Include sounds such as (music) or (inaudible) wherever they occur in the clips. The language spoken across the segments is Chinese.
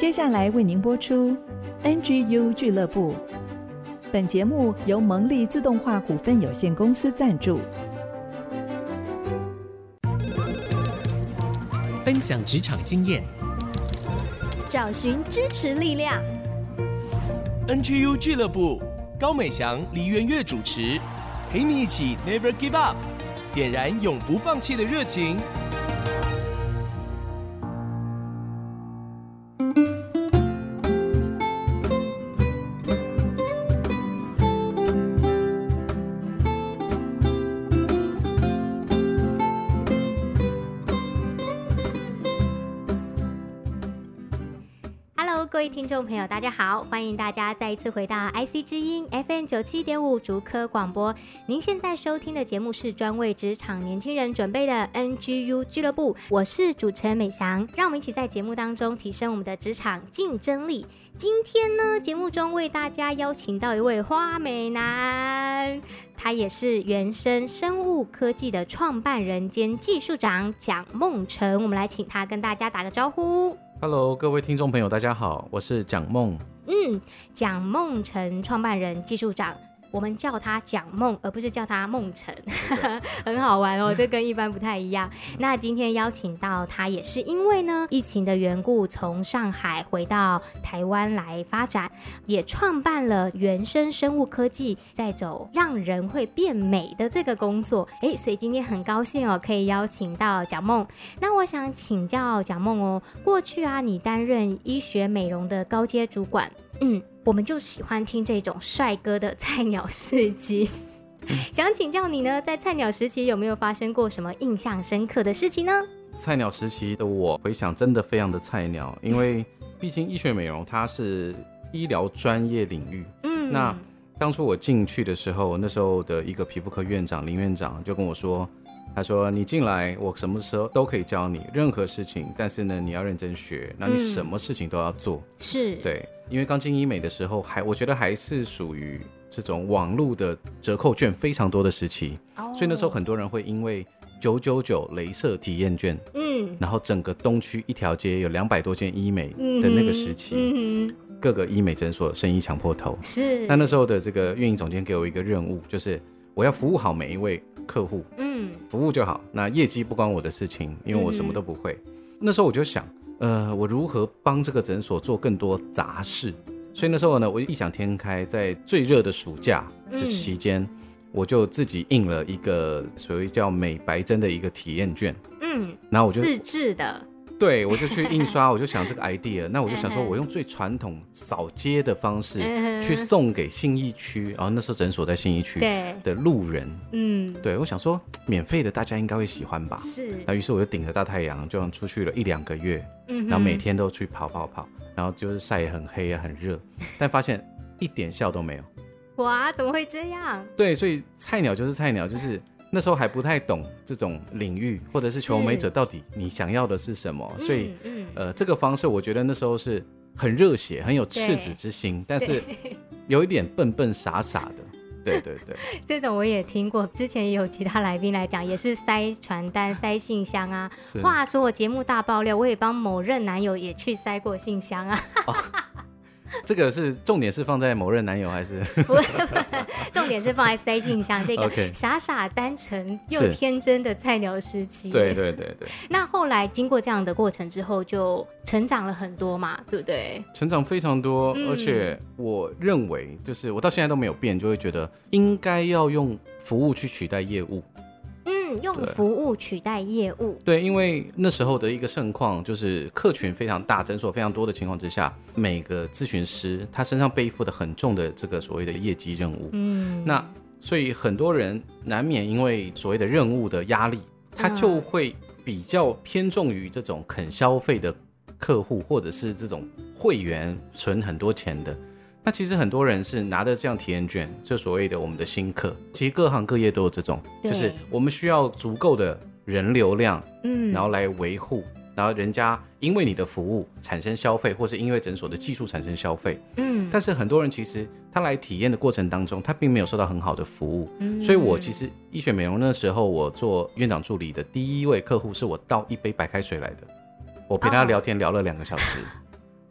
接下来为您播出 NGU 俱乐部。本节目由蒙利自动化股份有限公司赞助，分享职场经验，找寻支持力量。NGU 俱乐部，高美祥、黎元月主持，陪你一起 Never Give Up，点燃永不放弃的热情。众朋友，大家好！欢迎大家再一次回到 IC 之音 FM 九七点五竹科广播。您现在收听的节目是专为职场年轻人准备的 NGU 俱乐部，我是主持人美翔。让我们一起在节目当中提升我们的职场竞争力。今天呢，节目中为大家邀请到一位花美男，他也是原生生物科技的创办人兼技术长蒋孟辰。我们来请他跟大家打个招呼。Hello，各位听众朋友，大家好，我是蒋梦。嗯，蒋梦辰创办人、技术长。我们叫他蒋梦，而不是叫他梦成，(laughs) 很好玩哦，(laughs) 这跟一般不太一样。那今天邀请到他，也是因为呢，疫情的缘故，从上海回到台湾来发展，也创办了原生生物科技，在走让人会变美的这个工作。哎，所以今天很高兴哦，可以邀请到蒋梦。那我想请教蒋梦哦，过去啊，你担任医学美容的高阶主管，嗯。我们就喜欢听这种帅哥的菜鸟事迹，想请教你呢，在菜鸟时期有没有发生过什么印象深刻的事情呢？菜鸟时期的我回想，真的非常的菜鸟，因为毕竟医学美容它是医疗专业领域。嗯，那当初我进去的时候，那时候的一个皮肤科院长林院长就跟我说。他说：“你进来，我什么时候都可以教你任何事情，但是呢，你要认真学。那你什么事情都要做，嗯、是对。因为刚进医美的时候，还我觉得还是属于这种网络的折扣券非常多的时期，哦、所以那时候很多人会因为九九九镭射体验券，嗯，然后整个东区一条街有两百多间医美的那个时期，嗯嗯、各个医美诊所生意抢破头。是。那那时候的这个运营总监给我一个任务，就是我要服务好每一位客户。”嗯服务就好，那业绩不关我的事情，因为我什么都不会。嗯、那时候我就想，呃，我如何帮这个诊所做更多杂事？所以那时候呢，我异想天开，在最热的暑假这期间，嗯、我就自己印了一个所谓叫美白针的一个体验券。嗯，然后我就自制的。对，我就去印刷，(laughs) 我就想这个 idea，那我就想说，我用最传统扫街的方式去送给信义区，然后那时候诊所在信义区的路人，嗯，对，我想说免费的大家应该会喜欢吧，是，那于是我就顶着大太阳，就出去了一两个月，嗯，然后每天都去跑跑跑，然后就是晒也很黑啊，很热，但发现一点效都没有，哇，怎么会这样？对，所以菜鸟就是菜鸟，就是。那时候还不太懂这种领域，或者是求美者到底你想要的是什么，所以，呃，这个方式我觉得那时候是很热血，很有赤子之心，但是 (laughs) 有一点笨笨傻傻的。对对对，(laughs) 这种我也听过，之前也有其他来宾来讲，也是塞传单、塞信箱啊。话说我节目大爆料，我也帮某任男友也去塞过信箱啊。这个是重点是放在某任男友还是？(laughs) 不是，(laughs) 重点是放在塞进箱这个傻傻单纯又天真的菜鸟时期。对对对对。那后来经过这样的过程之后，就成长了很多嘛，对不对？成长非常多，嗯、而且我认为，就是我到现在都没有变，就会觉得应该要用服务去取代业务。用服务取代业务，对，因为那时候的一个盛况就是客群非常大，诊所非常多的情况之下，每个咨询师他身上背负的很重的这个所谓的业绩任务，嗯，那所以很多人难免因为所谓的任务的压力，他就会比较偏重于这种肯消费的客户，或者是这种会员存很多钱的。那其实很多人是拿着这样体验券，就所谓的我们的新客，其实各行各业都有这种，就是我们需要足够的人流量，嗯，然后来维护，然后人家因为你的服务产生消费，或是因为诊所的技术产生消费，嗯，但是很多人其实他来体验的过程当中，他并没有受到很好的服务，嗯，所以我其实医学美容那时候我做院长助理的第一位客户是我倒一杯白开水来的，我陪他聊天聊了两个小时。(laughs)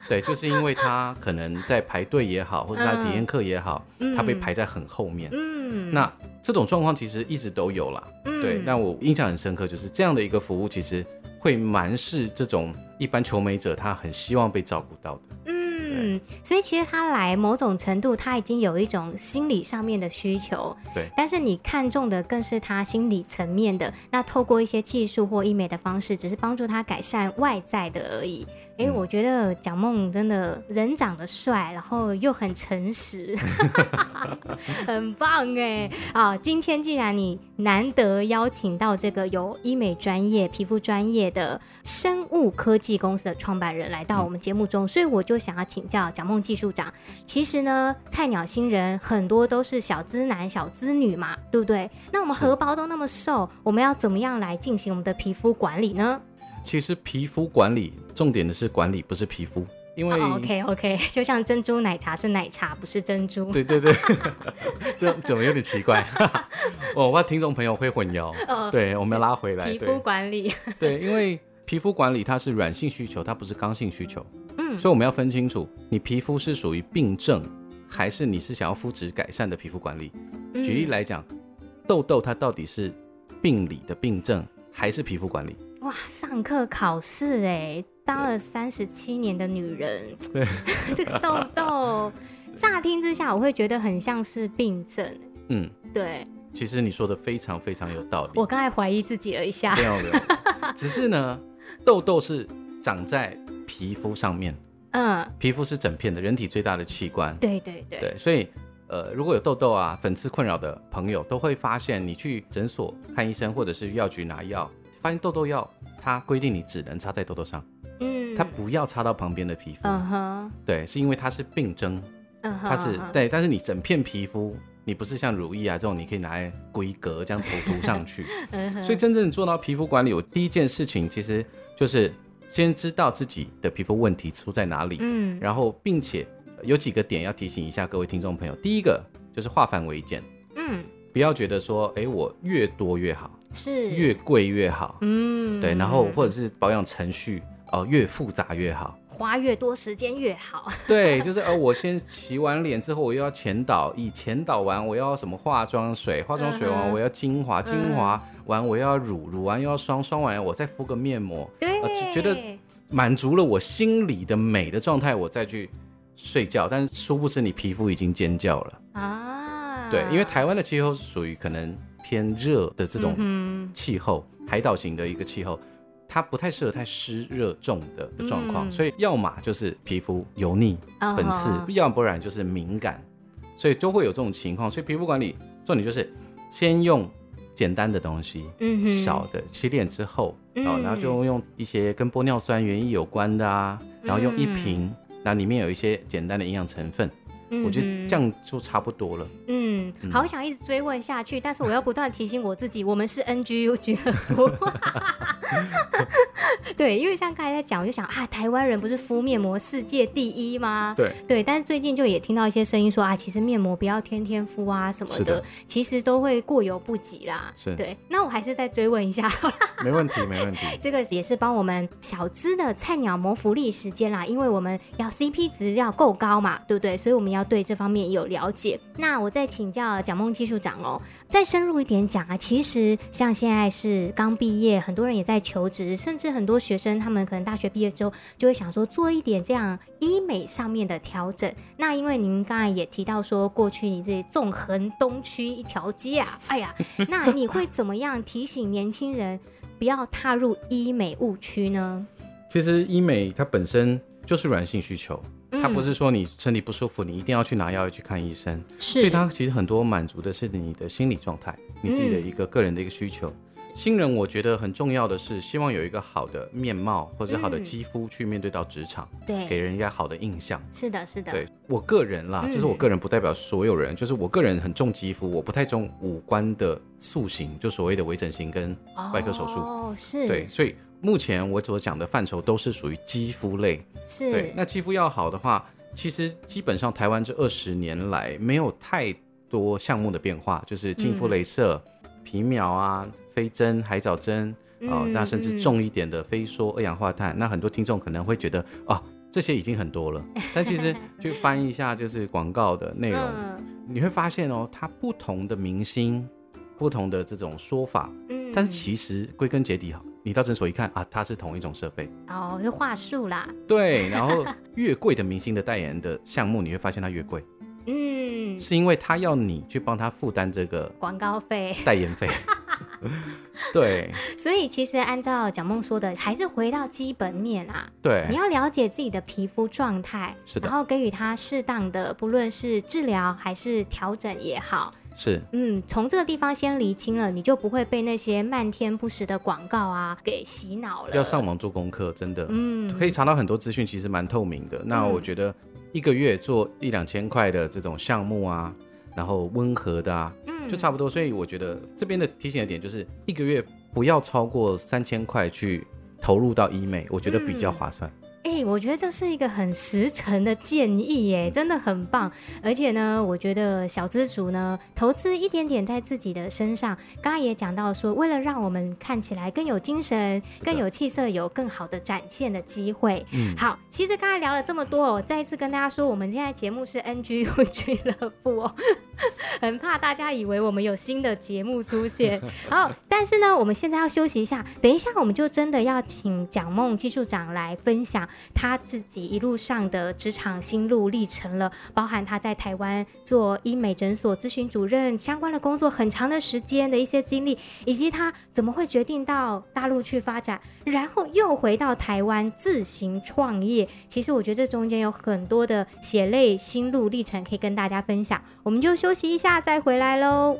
对，就是因为他可能在排队也好，或者他体验课也好，嗯、他被排在很后面。嗯，那这种状况其实一直都有啦。嗯，对。那我印象很深刻，就是这样的一个服务，其实会蛮是这种一般求美者他很希望被照顾到的。嗯。嗯，所以其实他来某种程度，他已经有一种心理上面的需求。对，但是你看中的更是他心理层面的。那透过一些技术或医美的方式，只是帮助他改善外在的而已。哎、欸，我觉得蒋梦真的人长得帅，然后又很诚实，(laughs) 很棒哎！啊，今天既然你难得邀请到这个有医美专业、皮肤专业的生物科技公司的创办人来到我们节目中，嗯、所以我就想要请教蒋梦技术长。其实呢，菜鸟新人很多都是小资男、小资女嘛，对不对？那我们荷包都那么瘦，我们要怎么样来进行我们的皮肤管理呢？其实皮肤管理重点的是管理，不是皮肤，因为、oh, OK OK，(laughs) 就像珍珠奶茶是奶茶，不是珍珠。对对对，(laughs) 这怎么有点奇怪？(laughs) 哦，我怕听众朋友会混淆。Oh, 对，我们要拉回来。皮肤管理。对，因为皮肤管理它是软性需求，它不是刚性需求。嗯，所以我们要分清楚，你皮肤是属于病症，还是你是想要肤质改善的皮肤管理？嗯、举例来讲，痘痘它到底是病理的病症，还是皮肤管理？哇，上课考试哎，当了三十七年的女人，对，(laughs) 这个痘痘，乍听之下我会觉得很像是病症。嗯，对。其实你说的非常非常有道理。我刚才怀疑自己了一下。没有没有，(laughs) 只是呢，痘痘是长在皮肤上面。嗯，皮肤是整片的，人体最大的器官。对对对。对，所以呃，如果有痘痘啊、粉刺困扰的朋友，都会发现你去诊所看医生，或者是药局拿药。发现痘痘药，它规定你只能擦在痘痘上，嗯，它不要擦到旁边的皮肤，嗯哼，对，是因为它是病症，嗯哼，它是对，但是你整片皮肤，你不是像乳液啊这种，你可以拿来规格这样涂涂上去，(laughs) 嗯哼，所以真正做到皮肤管理，我第一件事情其实就是先知道自己的皮肤问题出在哪里，嗯，然后并且有几个点要提醒一下各位听众朋友，第一个就是化繁为简，嗯，不要觉得说，哎，我越多越好。是。越贵越好，嗯，对，然后或者是保养程序哦、呃、越复杂越好，花越多时间越好，对，就是呃我先洗完脸之后我又要前导，以前导完我要什么化妆水，化妆水完我要精华，精华完我要乳，乳完又要霜，霜完我再敷个面膜，对，觉得满足了我心里的美的状态，我再去睡觉，但是殊不知你皮肤已经尖叫了。啊，对，因为台湾的气候是属于可能。偏热的这种气候，嗯、海岛型的一个气候，它不太适合太湿热重的状况，嗯、所以要么就是皮肤油腻、粉刺，哦、要不然就是敏感，所以都会有这种情况。所以皮肤管理重点就是先用简单的东西，嗯哼，少的洗脸之后，嗯、然后就用一些跟玻尿酸原液有关的啊，然后用一瓶，那、嗯、里面有一些简单的营养成分。我觉得这样就差不多了。嗯，好想一直追问下去，但是我要不断提醒我自己，我们是 NGU 俱乐部。(laughs) 对，因为像刚才在讲，我就想啊，台湾人不是敷面膜世界第一吗？对对，但是最近就也听到一些声音说啊，其实面膜不要天天敷啊什么的，的其实都会过犹不及啦。是，对，那我还是再追问一下。(laughs) 没问题，没问题。(laughs) 这个也是帮我们小资的菜鸟谋福利时间啦，因为我们要 CP 值要够高嘛，对不对？所以我们要对这方面有了解。那我再请教蒋梦技术长哦，再深入一点讲啊，其实像现在是刚毕业，很多人也在求职，甚至很多学生他们可能大学毕业之后就会想说做一点这样医美上面的调整。那因为您刚才也提到说，过去你自己纵横东区一条街啊，哎呀，(laughs) 那你会怎么样提醒年轻人不要踏入医美误区呢？其实医美它本身就是软性需求，它不是说你身体不舒服，你一定要去拿药去看医生。是，所以它其实很多满足的是你的心理状态，你自己的一个个人的一个需求。新人我觉得很重要的是，希望有一个好的面貌或者好的肌肤去面对到职场，嗯、对，给人家好的印象。是的，是的。对我个人啦，这是我个人，不代表所有人。嗯、就是我个人很重肌肤，我不太重五官的塑形，就所谓的微整形跟外科手术。哦，是。对，所以目前我所讲的范畴都是属于肌肤类。是。对，那肌肤要好的话，其实基本上台湾这二十年来没有太多项目的变化，就是净肤镭射。嗯皮秒啊，飞针、海藻针，哦，那甚至重一点的飞梭二氧化碳，那很多听众可能会觉得，哦，这些已经很多了。但其实去翻一下就是广告的内容，嗯、你会发现哦，它不同的明星，不同的这种说法，嗯，但是其实归根结底，你到诊所一看啊，它是同一种设备哦，是话术啦。对，然后越贵的明星的代言的项目，你会发现它越贵。嗯，是因为他要你去帮他负担这个广告费、代言费。(laughs) 对，所以其实按照蒋梦说的，还是回到基本面啊。对，你要了解自己的皮肤状态，是的，然后给予他适当的，不论是治疗还是调整也好。是，嗯，从这个地方先厘清了，你就不会被那些漫天不实的广告啊给洗脑了。要上网做功课，真的，嗯，可以查到很多资讯，其实蛮透明的。那我觉得。一个月做一两千块的这种项目啊，然后温和的啊，嗯，就差不多。所以我觉得这边的提醒的点就是，一个月不要超过三千块去投入到医美，我觉得比较划算。嗯哎、欸，我觉得这是一个很实诚的建议耶，真的很棒。而且呢，我觉得小资族呢，投资一点点在自己的身上，刚刚也讲到说，为了让我们看起来更有精神、更有气色，有更好的展现的机会。嗯，好，其实刚才聊了这么多，我再一次跟大家说，我们现在节目是 NGU (laughs) 俱乐部哦，很怕大家以为我们有新的节目出现。(laughs) 好，但是呢，我们现在要休息一下，等一下我们就真的要请蒋梦技术长来分享。他自己一路上的职场心路历程了，包含他在台湾做医美诊所咨询主任相关的工作很长的时间的一些经历，以及他怎么会决定到大陆去发展，然后又回到台湾自行创业。其实我觉得这中间有很多的血泪心路历程可以跟大家分享。我们就休息一下再回来喽。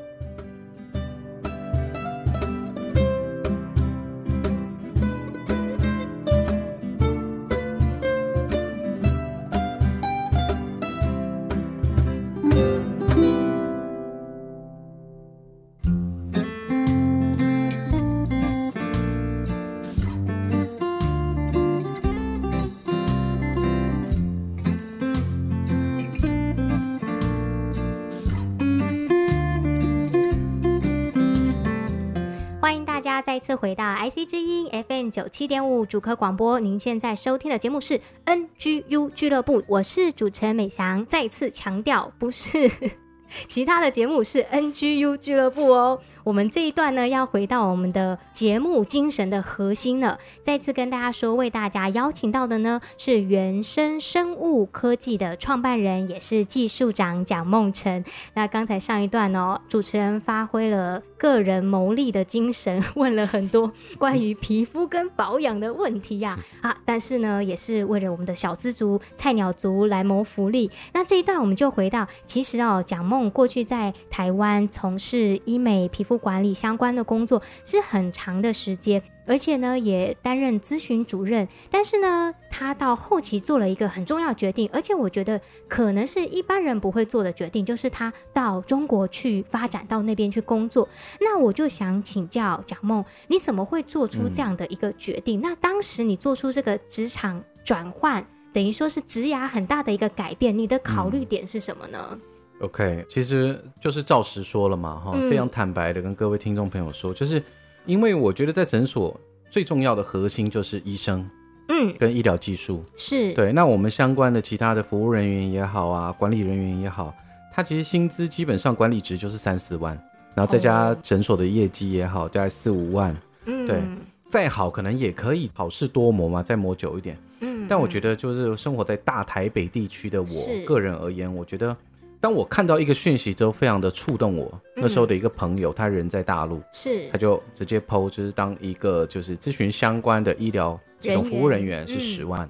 次回到 IC 之音 FM 九七点五主科广播，您现在收听的节目是 NGU 俱乐部，我是主持人美翔。再次强调，不是 (laughs) 其他的节目，是 NGU 俱乐部哦。我们这一段呢，要回到我们的节目精神的核心了。再次跟大家说，为大家邀请到的呢是原生生物科技的创办人，也是技术长蒋梦辰。那刚才上一段哦，主持人发挥了个人谋利的精神，问了很多关于皮肤跟保养的问题呀啊，(laughs) 啊！但是呢，也是为了我们的小资族、菜鸟族来谋福利。那这一段我们就回到，其实哦，蒋梦过去在台湾从事医美皮肤。管理相关的工作是很长的时间，而且呢也担任咨询主任。但是呢，他到后期做了一个很重要决定，而且我觉得可能是一般人不会做的决定，就是他到中国去发展，到那边去工作。那我就想请教蒋梦，你怎么会做出这样的一个决定？嗯、那当时你做出这个职场转换，等于说是职涯很大的一个改变，你的考虑点是什么呢？嗯 OK，其实就是照实说了嘛，哈、嗯，非常坦白的跟各位听众朋友说，就是因为我觉得在诊所最重要的核心就是医生，嗯，跟医疗技术是对。那我们相关的其他的服务人员也好啊，管理人员也好，他其实薪资基本上管理值就是三四万，然后再加诊所的业绩也好，大概四五万，嗯，对，再好可能也可以好事多磨嘛，再磨久一点，嗯。但我觉得就是生活在大台北地区的我个人而言，我觉得。当我看到一个讯息之后，非常的触动我。嗯、那时候的一个朋友，他人在大陆，是，他就直接 PO，就是当一个就是咨询相关的医疗这种服务人员是十万，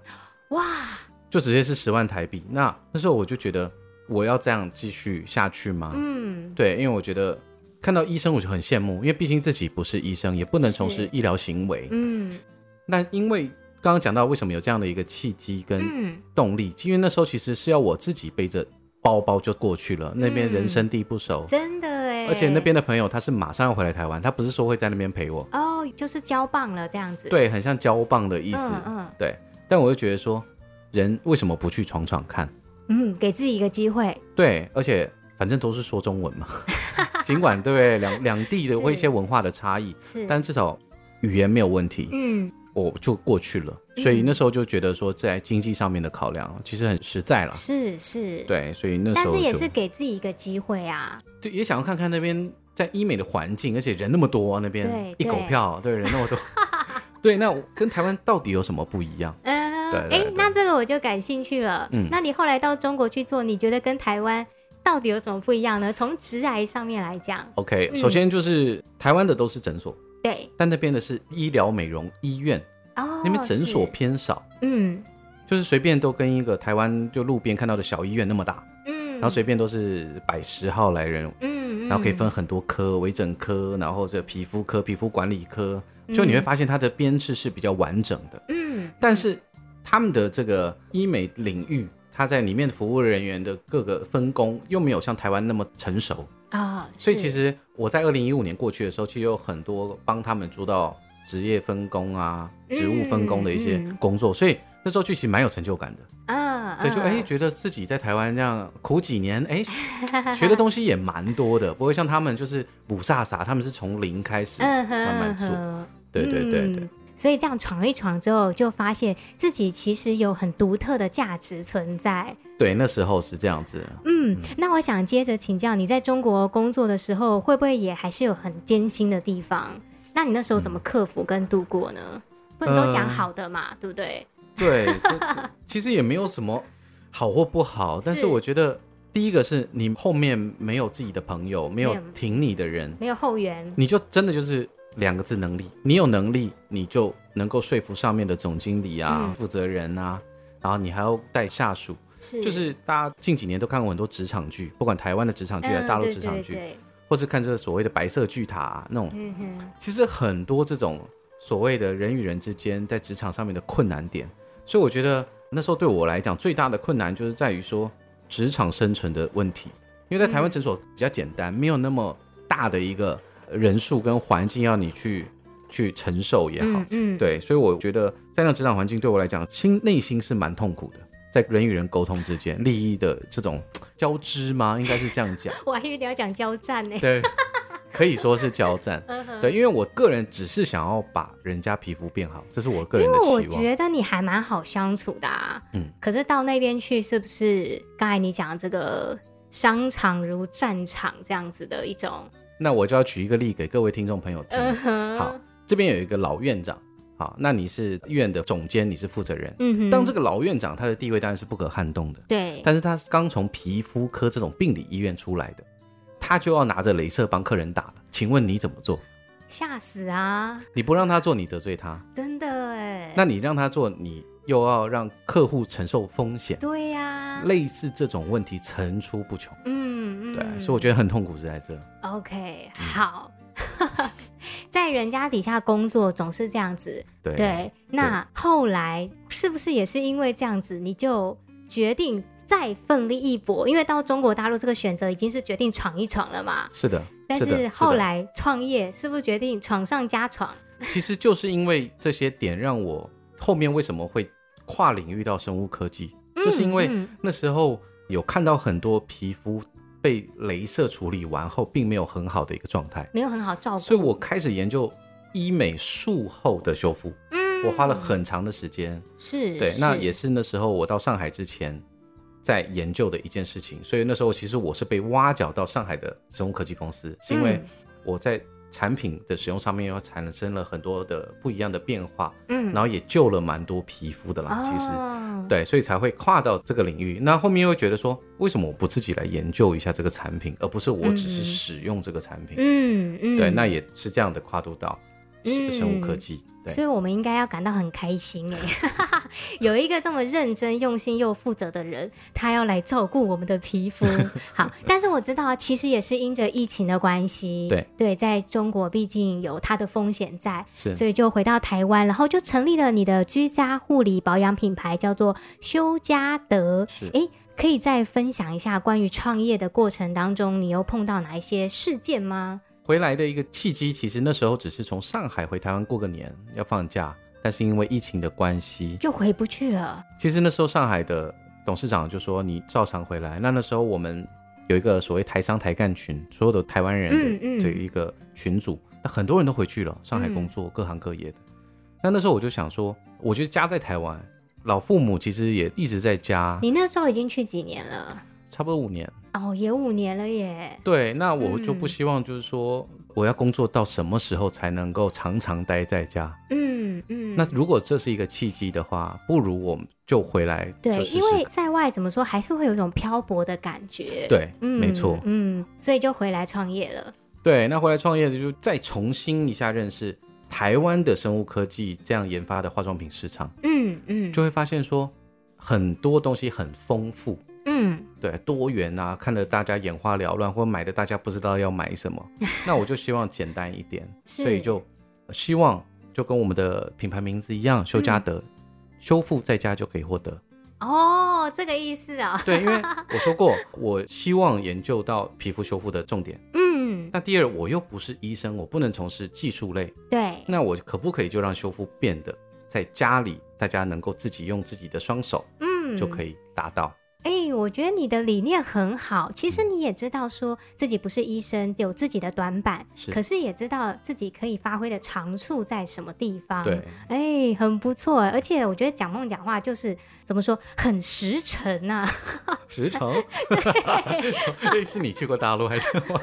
嗯，哇，就直接是十万台币。那那时候我就觉得，我要这样继续下去吗？嗯，对，因为我觉得看到医生我就很羡慕，因为毕竟自己不是医生，也不能从事医疗行为。嗯，那因为刚刚讲到为什么有这样的一个契机跟动力，嗯，因为那时候其实是要我自己背着。包包就过去了，那边人生地不熟，嗯、真的哎。而且那边的朋友他是马上要回来台湾，他不是说会在那边陪我哦，就是交棒了这样子。对，很像交棒的意思。嗯，嗯对。但我就觉得说，人为什么不去闯闯看？嗯，给自己一个机会。对，而且反正都是说中文嘛，(laughs) 尽管对两两地的或一些文化的差异，是，但至少语言没有问题。嗯，我就过去了。所以那时候就觉得说，在经济上面的考量其实很实在了。是是，对，所以那时候但是也是给自己一个机会啊。对，也想要看看那边在医美的环境，而且人那么多，啊，那边一狗票，对，人那么多。(laughs) 对，那跟台湾到底有什么不一样？(laughs) 嗯，对，哎，那这个我就感兴趣了。嗯，那你后来到中国去做，你觉得跟台湾到底有什么不一样呢？从直癌上面来讲，OK，首先就是、嗯、台湾的都是诊所，对，但那边的是医疗美容医院。哦，那边诊所偏少，嗯，就是随便都跟一个台湾就路边看到的小医院那么大，嗯，然后随便都是百十号来人，嗯，然后可以分很多科，微整科，然后这皮肤科、皮肤管理科，就你会发现它的编制是比较完整的，嗯，但是他们的这个医美领域，它在里面的服务人员的各个分工又没有像台湾那么成熟啊，所以其实我在二零一五年过去的时候，其实有很多帮他们做到。职业分工啊，职务分工的一些工作，嗯嗯、所以那时候去其实蛮有成就感的啊。对，就哎、欸，觉得自己在台湾这样苦几年，哎、欸，(laughs) 学的东西也蛮多的，不会像他们就是雾煞煞，他们是从零开始慢慢做。对对对对、嗯。所以这样闯一闯之后，就发现自己其实有很独特的价值存在。对，那时候是这样子。嗯，那我想接着请教，你在中国工作的时候，会不会也还是有很艰辛的地方？那你那时候怎么克服跟度过呢？嗯、不能都讲好的嘛，呃、对不对？对，其实也没有什么好或不好，(laughs) 但是我觉得第一个是你后面没有自己的朋友，没有挺你的人，没有后援，你就真的就是两个字：能力。你有能力，你就能够说服上面的总经理啊、负、嗯、责人啊，然后你还要带下属，是。就是大家近几年都看过很多职场剧，不管台湾的职场剧还是大陆职场剧。嗯对对对。对或是看这个所谓的白色巨塔、啊、那种，其实很多这种所谓的人与人之间在职场上面的困难点，所以我觉得那时候对我来讲最大的困难就是在于说职场生存的问题，因为在台湾诊所比较简单，没有那么大的一个人数跟环境要你去去承受也好，嗯，对，所以我觉得在那职场环境对我来讲，心内心是蛮痛苦的。在人与人沟通之间，利益的这种交织吗？应该是这样讲。(laughs) 我还以为你要讲交战呢。对，可以说是交战。对，因为我个人只是想要把人家皮肤变好，这是我个人的期望。因为我觉得你还蛮好相处的啊。嗯。可是到那边去，是不是刚才你讲的这个商场如战场这样子的一种？那我就要举一个例给各位听众朋友听。好，这边有一个老院长。好，那你是医院的总监，你是负责人。嗯哼，当这个老院长，他的地位当然是不可撼动的。对，但是他刚从皮肤科这种病理医院出来的，他就要拿着镭射帮客人打了。请问你怎么做？吓死啊！你不让他做，你得罪他。真的哎。那你让他做，你又要让客户承受风险。对呀、啊。类似这种问题层出不穷。嗯嗯。对，所以我觉得很痛苦是在这。OK，好。(laughs) 在人家底下工作总是这样子，对，对。那后来是不是也是因为这样子，你就决定再奋力一搏？因为到中国大陆这个选择已经是决定闯一闯了嘛。是的。但是后来创业是不是决定闯上加闯？其实就是因为这些点让我后面为什么会跨领域到生物科技，嗯、就是因为那时候有看到很多皮肤。被镭射处理完后，并没有很好的一个状态，没有很好照顾，所以我开始研究医美术后的修复。嗯，我花了很长的时间，是对，是那也是那时候我到上海之前在研究的一件事情。所以那时候其实我是被挖角到上海的生物科技公司，是因为我在。产品的使用上面又产生了很多的不一样的变化，嗯，然后也救了蛮多皮肤的啦，其实，哦、对，所以才会跨到这个领域。那后面又会觉得说，为什么我不自己来研究一下这个产品，而不是我只是使用这个产品？嗯嗯，对，那也是这样的跨度到生物科技。嗯对所以，我们应该要感到很开心哎，(laughs) 有一个这么认真、用心又负责的人，他要来照顾我们的皮肤。(laughs) 好，但是我知道啊，其实也是因着疫情的关系，对对，在中国毕竟有它的风险在，所以就回到台湾，然后就成立了你的居家护理保养品牌，叫做修家德。是，哎，可以再分享一下关于创业的过程当中，你又碰到哪一些事件吗？回来的一个契机，其实那时候只是从上海回台湾过个年，要放假，但是因为疫情的关系，就回不去了。其实那时候上海的董事长就说：“你照常回来。”那那时候我们有一个所谓台商台干群，所有的台湾人的这一个群组，那、嗯嗯、很多人都回去了，上海工作，各行各业的。那那时候我就想说，我就家在台湾，老父母其实也一直在家。你那时候已经去几年了？差不多五年。哦，也五年了耶。对，那我就不希望就是说，我要工作到什么时候才能够常常待在家？嗯嗯。那如果这是一个契机的话，不如我们就回来。对，因为在外怎么说，还是会有一种漂泊的感觉。对，嗯、没错。嗯，所以就回来创业了。对，那回来创业就再重新一下认识台湾的生物科技这样研发的化妆品市场。嗯嗯，就会发现说很多东西很丰富。嗯，对，多元啊，看得大家眼花缭乱，或者买的大家不知道要买什么。(laughs) 那我就希望简单一点，所以就希望就跟我们的品牌名字一样，修家德，嗯、修复在家就可以获得。哦，这个意思啊。对，因为 (laughs) 我说过，我希望研究到皮肤修复的重点。嗯，那第二，我又不是医生，我不能从事技术类。对，那我可不可以就让修复变得在家里，大家能够自己用自己的双手，嗯，就可以达到。哎、欸，我觉得你的理念很好。其实你也知道，说自己不是医生，有自己的短板，是可是也知道自己可以发挥的长处在什么地方。对，哎、欸，很不错。而且我觉得蒋梦讲话就是怎么说，很实诚啊。(laughs) 实诚？(laughs) 对，是你去过大陆还是我？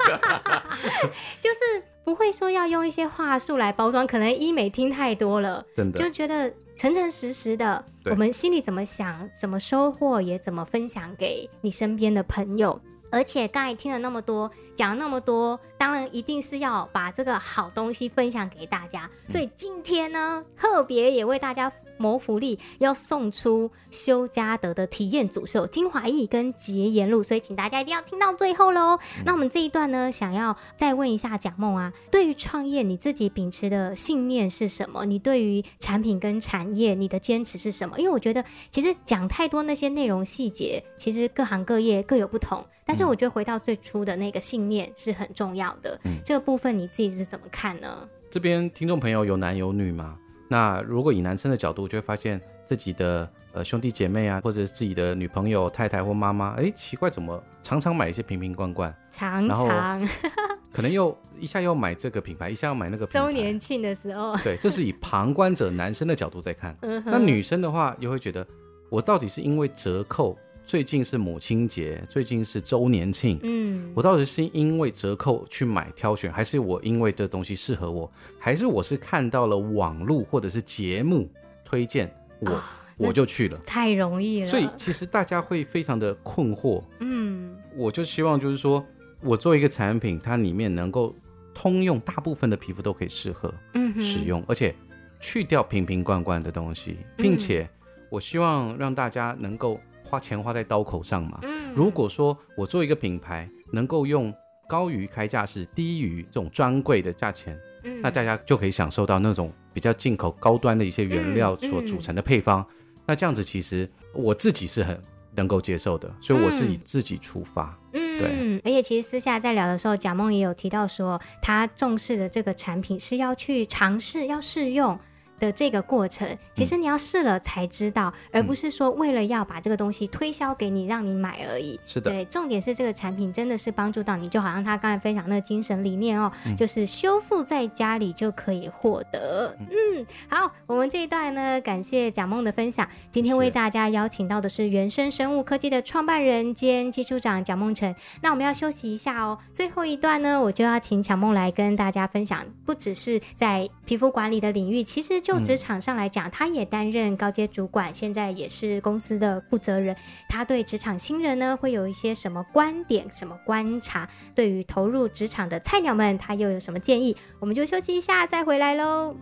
(laughs) 就是不会说要用一些话术来包装，可能医美听太多了，真的就觉得。诚诚实实的，我们心里怎么想，怎么收获，也怎么分享给你身边的朋友。而且刚才听了那么多，讲了那么多，当然一定是要把这个好东西分享给大家。所以今天呢，特别也为大家。谋福利要送出修家德的体验组，是有精华液跟洁颜露，所以请大家一定要听到最后喽。嗯、那我们这一段呢，想要再问一下蒋梦啊，对于创业你自己秉持的信念是什么？你对于产品跟产业你的坚持是什么？因为我觉得其实讲太多那些内容细节，其实各行各业各有不同，但是我觉得回到最初的那个信念是很重要的。嗯、这个部分你自己是怎么看呢？这边听众朋友有男有女吗？那如果以男生的角度，就会发现自己的呃兄弟姐妹啊，或者是自己的女朋友、太太或妈妈，哎，奇怪，怎么常常买一些瓶瓶罐罐？常常，(laughs) 可能又一下又买这个品牌，一下要买那个品牌。周年庆的时候，对，这是以旁观者男生的角度在看。那女生的话，又会觉得我到底是因为折扣？最近是母亲节，最近是周年庆，嗯，我到底是因为折扣去买挑选，还是我因为这东西适合我，还是我是看到了网络或者是节目推荐我，哦、我就去了，太容易了。所以其实大家会非常的困惑，嗯，我就希望就是说我做一个产品，它里面能够通用，大部分的皮肤都可以适合嗯使用，嗯、而且去掉瓶瓶罐罐的东西，并且我希望让大家能够。花钱花在刀口上嘛。嗯，如果说我做一个品牌，能够用高于开价是、低于这种专柜的价钱，嗯，那大家就可以享受到那种比较进口高端的一些原料所组成的配方。嗯嗯、那这样子其实我自己是很能够接受的，所以我是以自己出发。嗯，对。嗯，而且其实私下在聊的时候，蒋梦也有提到说，他重视的这个产品是要去尝试、要试用。的这个过程，其实你要试了才知道，嗯、而不是说为了要把这个东西推销给你，让你买而已。是的，对，重点是这个产品真的是帮助到你，就好像他刚才分享那个精神理念哦，嗯、就是修复在家里就可以获得。嗯，嗯，好，我们这一段呢，感谢蒋梦的分享。今天为大家邀请到的是原生生物科技的创办人兼技术长蒋梦辰。那我们要休息一下哦，最后一段呢，我就要请蒋梦来跟大家分享，不只是在皮肤管理的领域，其实。就职场上来讲，他也担任高阶主管，现在也是公司的负责人。他对职场新人呢，会有一些什么观点、什么观察？对于投入职场的菜鸟们，他又有什么建议？我们就休息一下，再回来喽。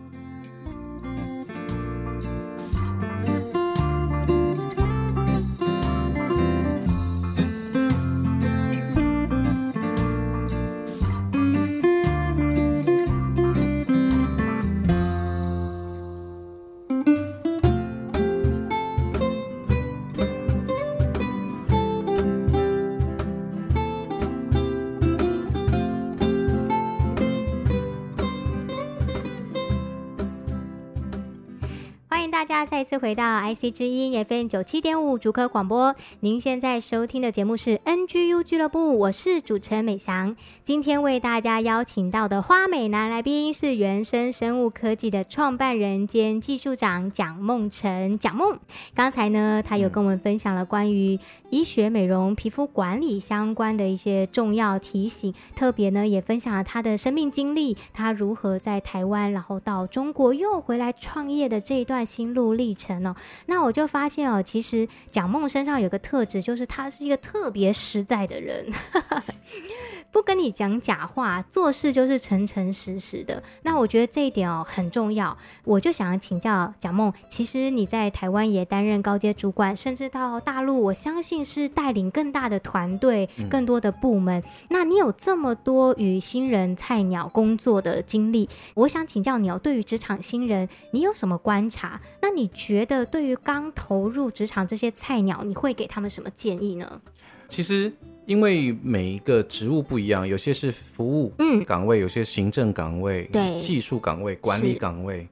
再次回到 IC 之音 FM 九七点五主科广播。您现在收听的节目是 NGU 俱乐部，我是主持人美翔。今天为大家邀请到的花美男来宾是原生生物科技的创办人兼技术长蒋梦辰。蒋梦，刚才呢，他有跟我们分享了关于医学美容、皮肤管理相关的一些重要提醒，特别呢，也分享了他的生命经历，他如何在台湾，然后到中国又回来创业的这一段心路历程哦。那我就发现哦，其实蒋梦身上有个特质，就是他是一个特别实在的人，不跟你讲假话，做事就是诚诚实实的。那我觉得这一点哦很重要，我就想要请教蒋梦，其实你在台湾也担任高阶主管，甚至到大陆，我相信是带领更大的团队、更多的部门。嗯、那你有这么多与新人菜鸟工作的经历，我想请教你哦，对于职场新人，你有什么观察？那你觉得对于刚投入职场这些菜鸟，你会给他们什么建议呢？其实，因为每一个职务不一样，有些是服务岗位，嗯、有些行政岗位，对，技术岗位、管理岗位，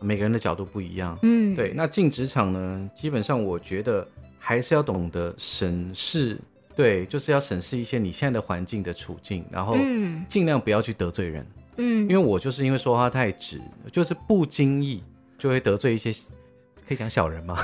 每个人的角度不一样。嗯，对。那进职场呢，基本上我觉得还是要懂得审视，对，就是要审视一些你现在的环境的处境，然后尽量不要去得罪人。嗯，因为我就是因为说话太直，就是不经意就会得罪一些，可以讲小人吗？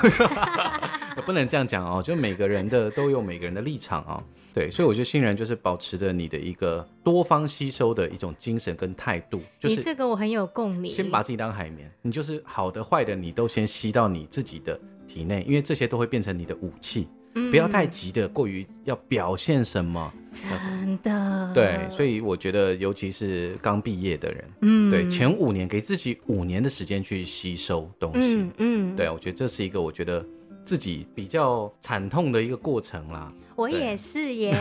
(laughs) 不能这样讲哦，就每个人的都有每个人的立场哦。对，所以我觉得新人就是保持着你的一个多方吸收的一种精神跟态度。就是这个我很有共鸣。先把自己当海绵，你就是好的坏的，你都先吸到你自己的体内，因为这些都会变成你的武器。不要太急的，过于要表现什么，真的。对，所以我觉得，尤其是刚毕业的人，嗯，对，前五年给自己五年的时间去吸收东西，嗯，嗯。对，我觉得这是一个我觉得自己比较惨痛的一个过程啦。我也是耶，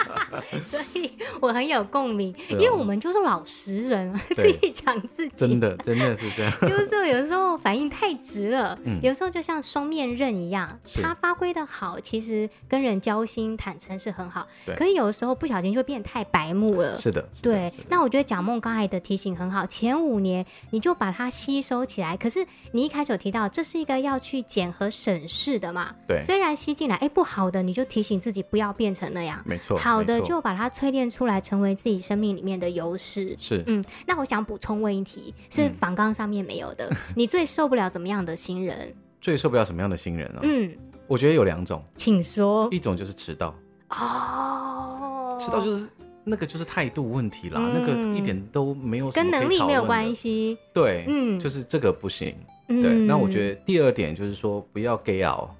(laughs) 所以我很有共鸣，因为我们就是老实人，自己讲自己，真的真的是这样。就是有时候反应太直了，有时候就像双面刃一样，他发挥的好，其实跟人交心坦诚是很好，可是有的时候不小心就变太白目了。是的，对。那我觉得蒋梦刚才的提醒很好，前五年你就把它吸收起来。可是你一开始有提到，这是一个要去检核审视的嘛？对。虽然吸进来，哎，不好的你就提醒自己。自己不要变成那样，没错。好的，就把它淬炼出来，成为自己生命里面的优势。是，嗯。那我想补充问一题，是访纲上面没有的。(laughs) 你最受不了怎么样的新人？最受不了什么样的新人啊？嗯，我觉得有两种，请说。一种就是迟到。哦，迟到就是那个就是态度问题啦，那个一点都没有跟能力没有关系。对，嗯，就是这个不行。对，那我觉得第二点就是说不要 gay 熬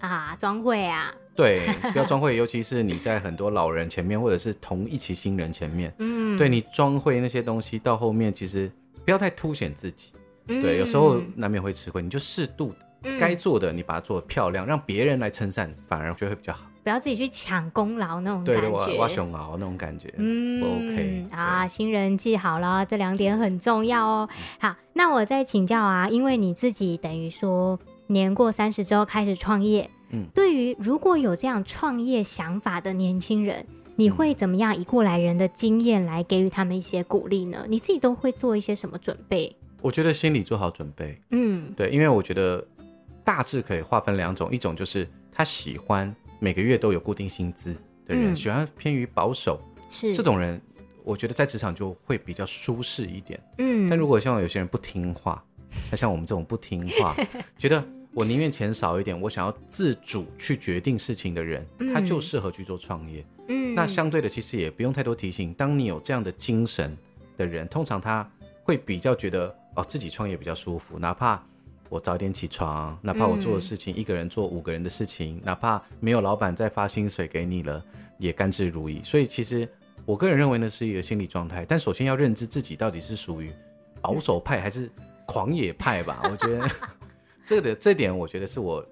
啊，装会啊。对，(laughs) 不要装会，尤其是你在很多老人前面，或者是同一期新人前面，嗯，对你装会那些东西，到后面其实不要太凸显自己，嗯、对，有时候难免会吃亏，你就适度的，该、嗯、做的你把它做得漂亮，让别人来称赞，反而就会比较好。不要自己去抢功劳那种感觉，挖熊熬那种感觉，嗯，OK 啊，新人记好了，这两点很重要哦。好，那我再请教啊，因为你自己等于说年过三十之后开始创业。嗯，对于如果有这样创业想法的年轻人，你会怎么样以过来人的经验来给予他们一些鼓励呢？你自己都会做一些什么准备？我觉得心里做好准备。嗯，对，因为我觉得大致可以划分两种，一种就是他喜欢每个月都有固定薪资的人，嗯、喜欢偏于保守，是这种人，我觉得在职场就会比较舒适一点。嗯，但如果像有些人不听话，那像我们这种不听话，(laughs) 觉得。我宁愿钱少一点，我想要自主去决定事情的人，嗯、他就适合去做创业。嗯，那相对的，其实也不用太多提醒。当你有这样的精神的人，通常他会比较觉得哦，自己创业比较舒服。哪怕我早点起床，哪怕我做的事情、嗯、一个人做五个人的事情，哪怕没有老板再发薪水给你了，也甘之如饴。所以，其实我个人认为呢，是一个心理状态。但首先要认知自己到底是属于保守派还是狂野派吧。我觉得。这个这点我觉得是我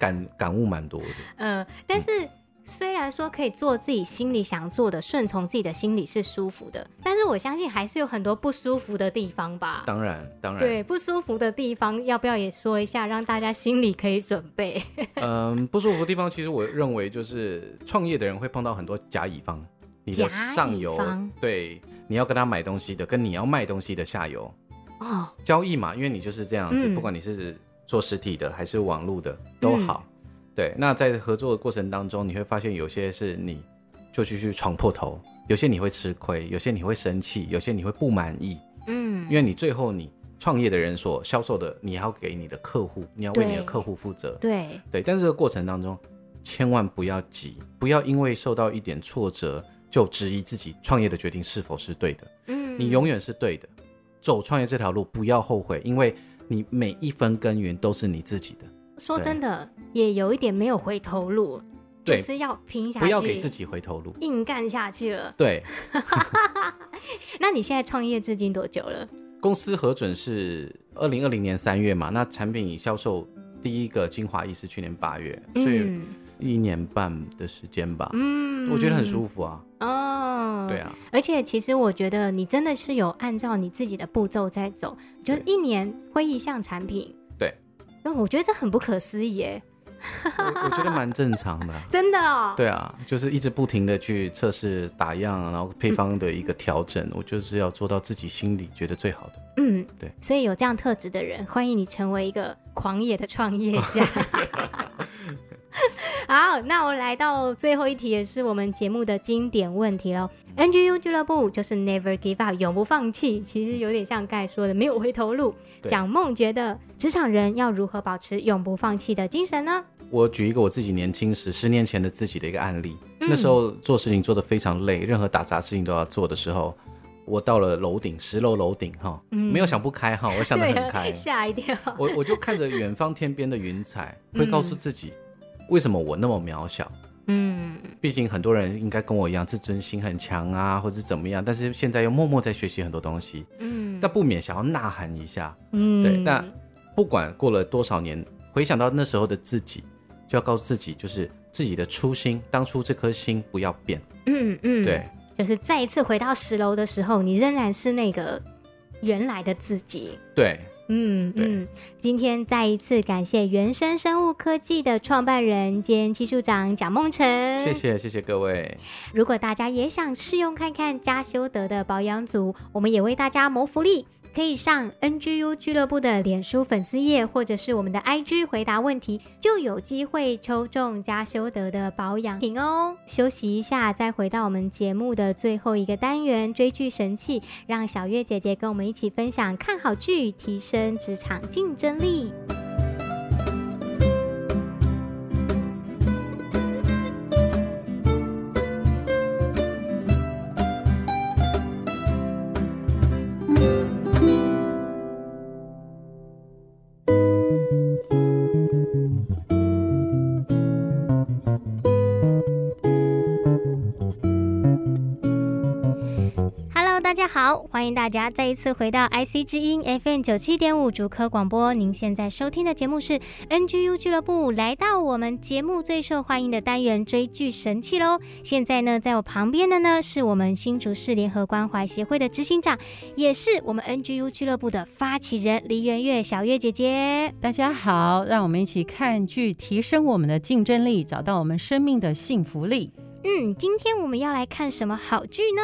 感感悟蛮多的。嗯，但是虽然说可以做自己心里想做的，顺从自己的心里是舒服的，但是我相信还是有很多不舒服的地方吧。当然，当然。对，不舒服的地方要不要也说一下，让大家心里可以准备？(laughs) 嗯，不舒服的地方，其实我认为就是创业的人会碰到很多甲乙方，你的上游，对，你要跟他买东西的，跟你要卖东西的下游。哦，交易嘛，因为你就是这样子，嗯、不管你是。做实体的还是网络的都好。嗯、对，那在合作的过程当中，你会发现有些是你就继续闯破头，有些你会吃亏，有些你会生气，有些你会不满意。嗯，因为你最后你创业的人所销售的，你要给你的客户，你要为你的客户负责。对对，但是这个过程当中，千万不要急，不要因为受到一点挫折就质疑自己创业的决定是否是对的。嗯，你永远是对的，走创业这条路不要后悔，因为你每一分耕耘都是你自己的。说真的，也有一点没有回头路，就是要拼下去，不要给自己回头路，硬干下去了。对，(laughs) 那你现在创业至今多久了？公司核准是二零二零年三月嘛，那产品销售第一个精华液是去年八月，所以一年半的时间吧。嗯，我觉得很舒服啊。哦，对啊。而且其实我觉得你真的是有按照你自己的步骤在走，就是一年会一项产品。对。那我觉得这很不可思议耶。我，我觉得蛮正常的，(laughs) 真的哦。对啊，就是一直不停的去测试打样，然后配方的一个调整，嗯、我就是要做到自己心里觉得最好的。嗯，对。所以有这样特质的人，欢迎你成为一个狂野的创业家。(laughs) (laughs) 好，那我来到最后一题，也是我们节目的经典问题喽。NGU 俱乐部就是 Never Give Up，永不放弃。其实有点像刚才说的，没有回头路。蒋梦觉得职场人要如何保持永不放弃的精神呢？我举一个我自己年轻时，十年前的自己的一个案例。嗯、那时候做事情做得非常累，任何打杂事情都要做的时候，我到了楼顶，十楼楼顶哈，没有想不开哈，我想得很开，(laughs) 吓一跳。我我就看着远方天边的云彩，会告诉自己。嗯为什么我那么渺小？嗯，毕竟很多人应该跟我一样，自尊心很强啊，或者怎么样，但是现在又默默在学习很多东西。嗯，但不免想要呐喊一下。嗯，对。但不管过了多少年，回想到那时候的自己，就要告诉自己，就是自己的初心，当初这颗心不要变。嗯嗯，对，就是再一次回到十楼的时候，你仍然是那个原来的自己。对。嗯嗯，今天再一次感谢原生生物科技的创办人兼技术长蒋梦辰。谢谢谢谢各位。如果大家也想试用看看嘉修德的保养组，我们也为大家谋福利。可以上 NGU 俱乐部的脸书粉丝页，或者是我们的 IG 回答问题，就有机会抽中加修德的保养品哦。休息一下，再回到我们节目的最后一个单元——追剧神器，让小月姐姐跟我们一起分享看好剧，提升职场竞争力。好，欢迎大家再一次回到 IC 之音 FM 九七点五主科广播。您现在收听的节目是 NGU 俱乐部，来到我们节目最受欢迎的单元追剧神器喽。现在呢，在我旁边的呢，是我们新竹市联合关怀协会的执行长，也是我们 NGU 俱乐部的发起人黎元月小月姐姐。大家好，让我们一起看剧，提升我们的竞争力，找到我们生命的幸福力。嗯，今天我们要来看什么好剧呢？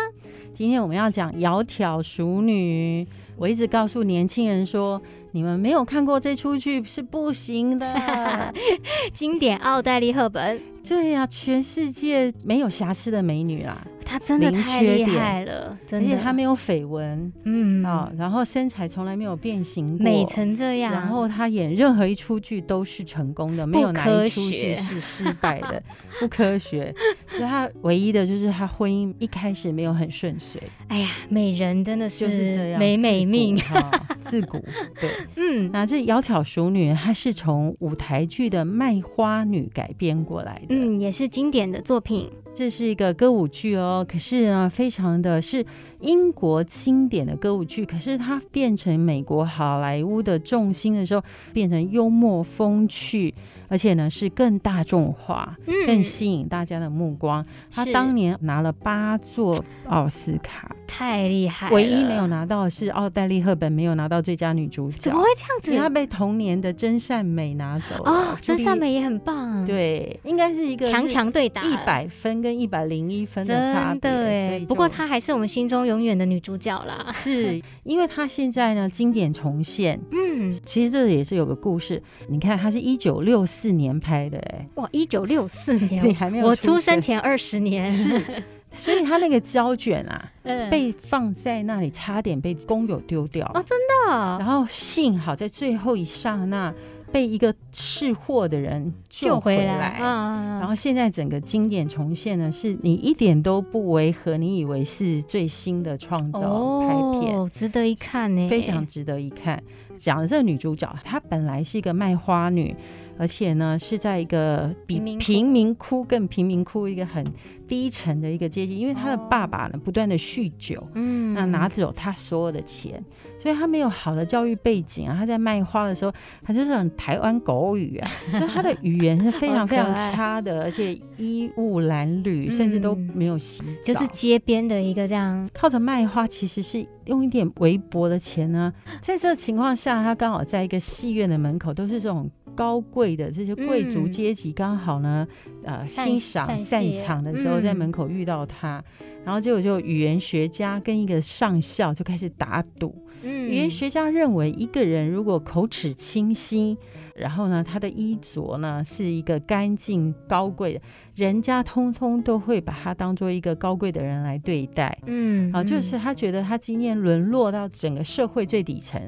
今天我们要讲《窈窕淑女》。我一直告诉年轻人说，你们没有看过这出剧是不行的。(laughs) 经典奥黛丽·赫本，对呀，全世界没有瑕疵的美女啦。她真的太厉害了，而且她没有绯闻，嗯啊，然后身材从来没有变形过，美成这样。然后她演任何一出剧都是成功的，没有哪一出剧是失败的，(laughs) 不科学。所以她唯一的就是她婚姻一开始没有很顺遂。哎呀，美人真的是就是这样，美美命哈，自古对，(laughs) 嗯，那这《窈窕淑女》她是从舞台剧的《卖花女》改编过来的，嗯，也是经典的作品。这是一个歌舞剧哦，可是呢，非常的是英国经典的歌舞剧，可是它变成美国好莱坞的重心的时候，变成幽默风趣，而且呢是更大众化，更吸引大家的目光。光。他当年拿了八座奥斯卡，太厉害。唯一没有拿到的是奥黛丽·赫本没有拿到最佳女主角，怎么会这样子？因为她被同年的真善美拿走了。哦，真善美也很棒。对，应该是一个强强对打，一百分跟一百零一分的差别。对，不过她还是我们心中永远的女主角啦。是因为她现在呢经典重现。嗯，其实这也是有个故事。你看，她是一九六四年拍的，哎，哇，一九六四年，你还没有我出生前二十年。是，(laughs) 所以他那个胶卷啊，被放在那里，差点被工友丢掉。哦，真的。然后幸好在最后一刹那。被一个识货的人救回来，回来啊、然后现在整个经典重现呢，是你一点都不违和，你以为是最新的创造拍片，哦，值得一看呢，非常值得一看。讲的这个女主角，她本来是一个卖花女。而且呢，是在一个比贫民窟。更贫民窟一个很低层的一个阶级，因为他的爸爸呢不断的酗酒，嗯，那拿走他所有的钱，所以他没有好的教育背景啊。他在卖花的时候，他就是很台湾狗语啊，(laughs) 那他的语言是非常非常差的，而且衣物褴褛，甚至都没有洗澡，就是街边的一个这样靠着卖花，其实是用一点微薄的钱呢。在这个情况下，他刚好在一个戏院的门口，都是这种。高贵的这些贵族阶级刚好呢，嗯、呃，欣赏散场的时候，在门口遇到他，嗯、然后结果就语言学家跟一个上校就开始打赌。嗯，语言学家认为一个人如果口齿清晰，然后呢，他的衣着呢是一个干净高贵的，人家通通都会把他当做一个高贵的人来对待。嗯，啊，就是他觉得他今天沦落到整个社会最底层，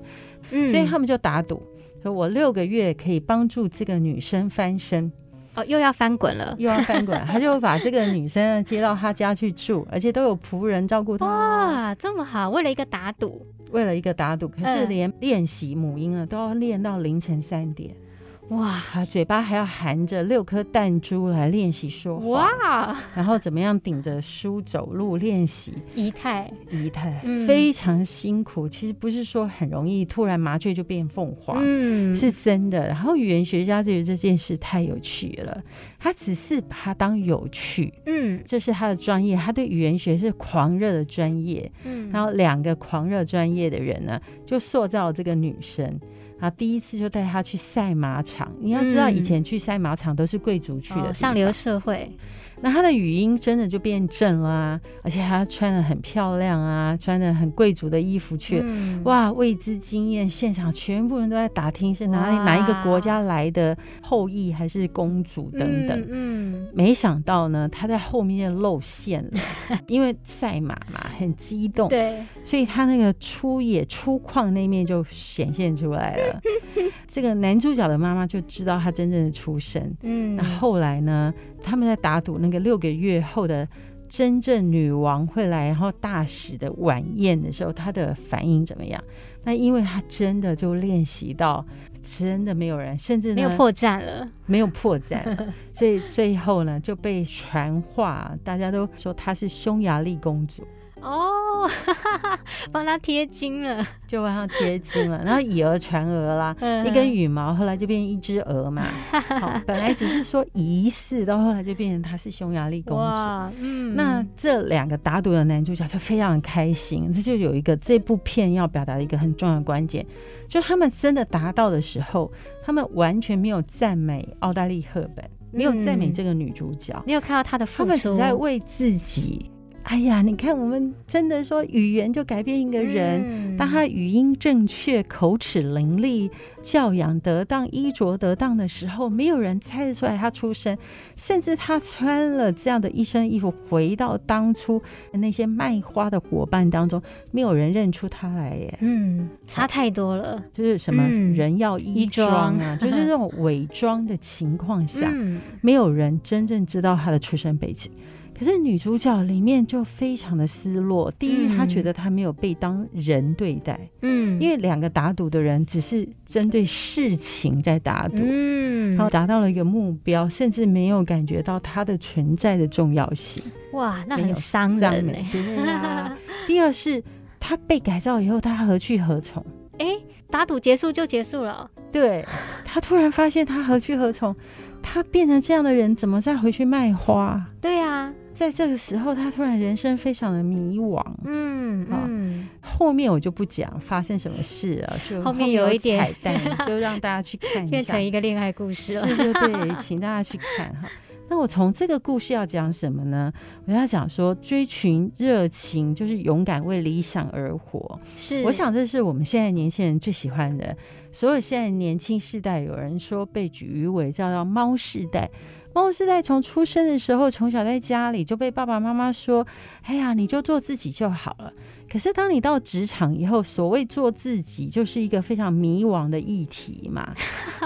嗯，所以他们就打赌。说我六个月可以帮助这个女生翻身，哦，又要翻滚了，(laughs) 又要翻滚，他就把这个女生接到他家去住，而且都有仆人照顾他。哇，这么好！为了一个打赌，为了一个打赌，可是连练习母婴啊，都要练到凌晨三点。哇，嘴巴还要含着六颗弹珠来练习说话。哇，然后怎么样顶着书走路练习？仪态，仪态、嗯、非常辛苦。其实不是说很容易，突然麻雀就变凤凰，嗯，是真的。然后语言学家觉得这件事太有趣了，他只是把它当有趣，嗯，这是他的专业，他对语言学是狂热的专业，嗯，然后两个狂热专业的人呢，就塑造这个女生。啊，第一次就带他去赛马场。你要知道，以前去赛马场都是贵族去的、嗯哦，上流社会。那他的语音真的就变正啦啊，而且他穿的很漂亮啊，穿的很贵族的衣服去，嗯、哇，为之惊艳。现场全部人都在打听是哪里哪一个国家来的后裔，还是公主等等。嗯，嗯没想到呢，他在后面露馅了，(laughs) 因为赛马嘛，很激动，对，所以他那个粗野粗犷那面就显现出来了。这个男主角的妈妈就知道他真正的出身。嗯，那后来呢，他们在打赌那个六个月后的真正女王会来，然后大使的晚宴的时候，他的反应怎么样？那因为他真的就练习到真的没有人，甚至没有破绽了，没有破绽，(laughs) 所以最后呢就被传话，大家都说她是匈牙利公主。哦，帮他贴金了，就帮他贴金了，然后以讹传讹啦，(laughs) 一根羽毛后来就变成一只鹅嘛。好，本来只是说疑似，到后来就变成她是匈牙利公主。嗯，那这两个打赌的男主角就非常的开心，他就有一个这部片要表达的一个很重要的关键，就他们真的达到的时候，他们完全没有赞美奥黛丽·赫本，没有赞美这个女主角，没有看到她的付出，他们只在为自己。哎呀，你看，我们真的说语言就改变一个人。嗯、当他语音正确、口齿伶俐、教养得当、衣着得当的时候，没有人猜得出来他出身。甚至他穿了这样的一身衣服，回到当初那些卖花的伙伴当中，没有人认出他来耶。嗯，差太多了。就是什么人要衣装啊，嗯、就是这种伪装的情况下，(laughs) 嗯、没有人真正知道他的出身背景。可是女主角里面就非常的失落。第一，她觉得她没有被当人对待，嗯，因为两个打赌的人只是针对事情在打赌，嗯，然后达到了一个目标，甚至没有感觉到她的存在的重要性。哇，那很伤人呢。对啊。第二是她被改造以后，她何去何从？(laughs) 哎，打赌结束就结束了。对，他突然发现他何去何从，他变成这样的人，怎么再回去卖花？对啊，在这个时候，他突然人生非常的迷惘。嗯嗯，后面我就不讲发生什么事了，就后面有一点彩蛋，(laughs) 就让大家去看一下，变成一个恋爱故事了。对对对，(laughs) 请大家去看哈。那我从这个故事要讲什么呢？我要讲说，追寻热情就是勇敢为理想而活。是，我想这是我们现在年轻人最喜欢的。所有现在年轻世代，有人说被举喻为叫做“猫世代”。猫世代从出生的时候，从小在家里就被爸爸妈妈说：“哎呀，你就做自己就好了。”可是当你到职场以后，所谓做自己就是一个非常迷惘的议题嘛。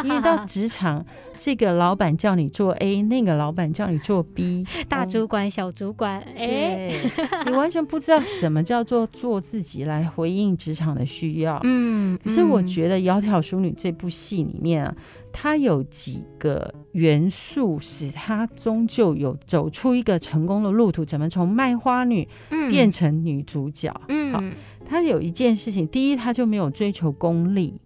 因为到 (laughs) 职场，这个老板叫你做 A，那个老板叫你做 B，(laughs) 大主管、小主管，哎、欸，你完全不知道什么叫做做自己来回应职场的需要。嗯，可是我觉得《窈窕淑女》这部戏里面啊。它有几个元素，使他终究有走出一个成功的路途。怎么从卖花女变成女主角？嗯，好，他有一件事情，第一，他就没有追求功利。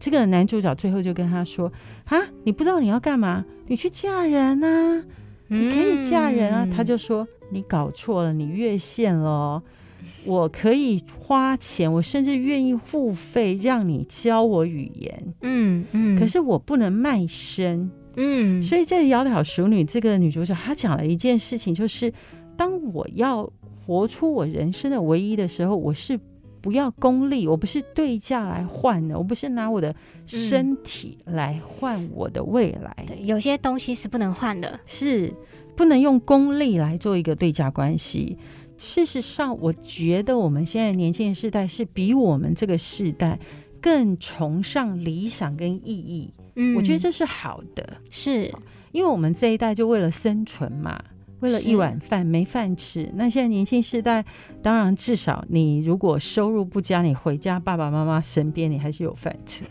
这个男主角最后就跟他说：“啊，你不知道你要干嘛？你去嫁人啊，你可以嫁人啊。”他就说：“你搞错了，你越线了。”我可以花钱，我甚至愿意付费让你教我语言，嗯嗯，可是我不能卖身，嗯，所以这个窈窕淑女这个女主角她讲了一件事情，就是当我要活出我人生的唯一的时候，我是不要功利，我不是对价来换的，我不是拿我的身体来换我的未来，嗯，对，有些东西是不能换的，是不能用功利来做一个对价关系。事实上，我觉得我们现在年轻人世代是比我们这个世代更崇尚理想跟意义。嗯，我觉得这是好的，是因为我们这一代就为了生存嘛。为了一碗饭没饭吃，那现在年轻世代，当然至少你如果收入不佳，你回家爸爸妈妈身边，你还是有饭吃。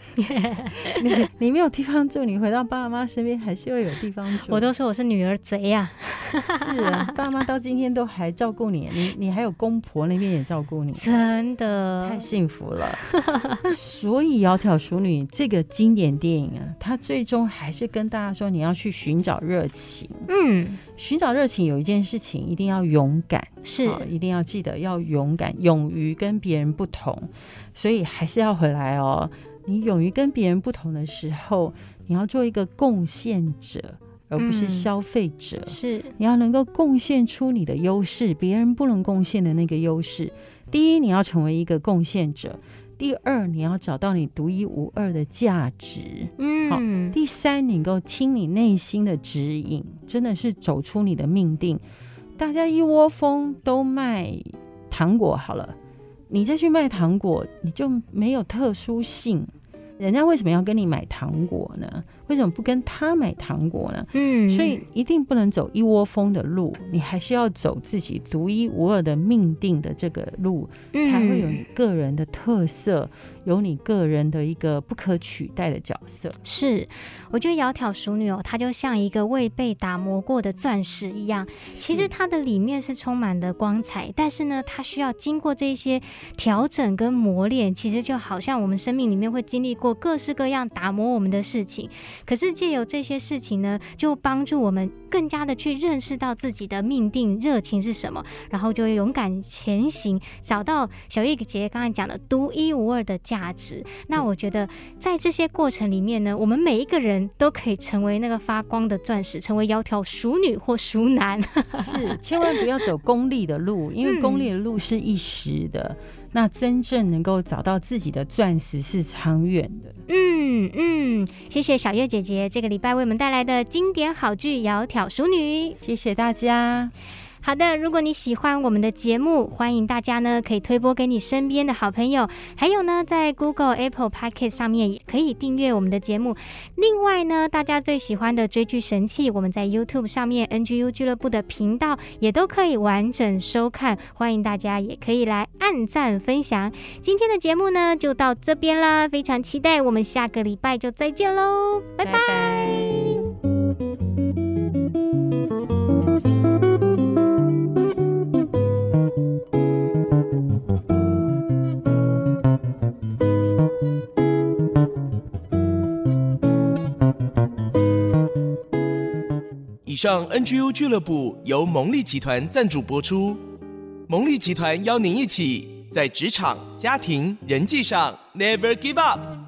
你 (laughs) 你没有地方住，你回到爸爸妈妈身边还是会有地方住。我都说我是女儿贼呀、啊，是啊，爸妈到今天都还照顾你，你你还有公婆那边也照顾你，真的太幸福了。(laughs) 那所以《窈窕淑女》这个经典电影啊，它最终还是跟大家说，你要去寻找热情。嗯。寻找热情，有一件事情一定要勇敢，是，一定要记得要勇敢，勇于跟别人不同。所以还是要回来哦。你勇于跟别人不同的时候，你要做一个贡献者，而不是消费者。嗯，是，你要能够贡献出你的优势，别人不能贡献的那个优势。第一，你要成为一个贡献者。第二，你要找到你独一无二的价值。嗯，好。第三，你能够听你内心的指引，真的是走出你的命定。大家一窝蜂都卖糖果好了，你再去卖糖果，你就没有特殊性。人家为什么要跟你买糖果呢？为什么不跟他买糖果呢？嗯，所以一定不能走一窝蜂的路，你还是要走自己独一无二的命定的这个路，才会有你个人的特色，有你个人的一个不可取代的角色。是，我觉得窈窕淑女哦，她就像一个未被打磨过的钻石一样，其实它的里面是充满的光彩，但是呢，它需要经过这些调整跟磨练，其实就好像我们生命里面会经历过各式各样打磨我们的事情。可是借由这些事情呢，就帮助我们更加的去认识到自己的命定热情是什么，然后就勇敢前行，找到小月姐姐刚才讲的独一无二的价值。那我觉得在这些过程里面呢，我们每一个人都可以成为那个发光的钻石，成为窈窕淑女或淑男。(laughs) 是，千万不要走功利的路，因为功利的路是一时的。嗯那真正能够找到自己的钻石是长远的。嗯嗯，谢谢小月姐姐这个礼拜为我们带来的经典好剧《窈窕淑女》，谢谢大家。好的，如果你喜欢我们的节目，欢迎大家呢可以推播给你身边的好朋友，还有呢在 Google、Apple Podcast 上面也可以订阅我们的节目。另外呢，大家最喜欢的追剧神器，我们在 YouTube 上面 NGU 俱乐部的频道也都可以完整收看，欢迎大家也可以来按赞分享。今天的节目呢就到这边啦，非常期待我们下个礼拜就再见喽，拜拜。拜拜。上 NGU 俱乐部由蒙利集团赞助播出。蒙利集团邀您一起在职场、家庭、人际上 Never Give Up。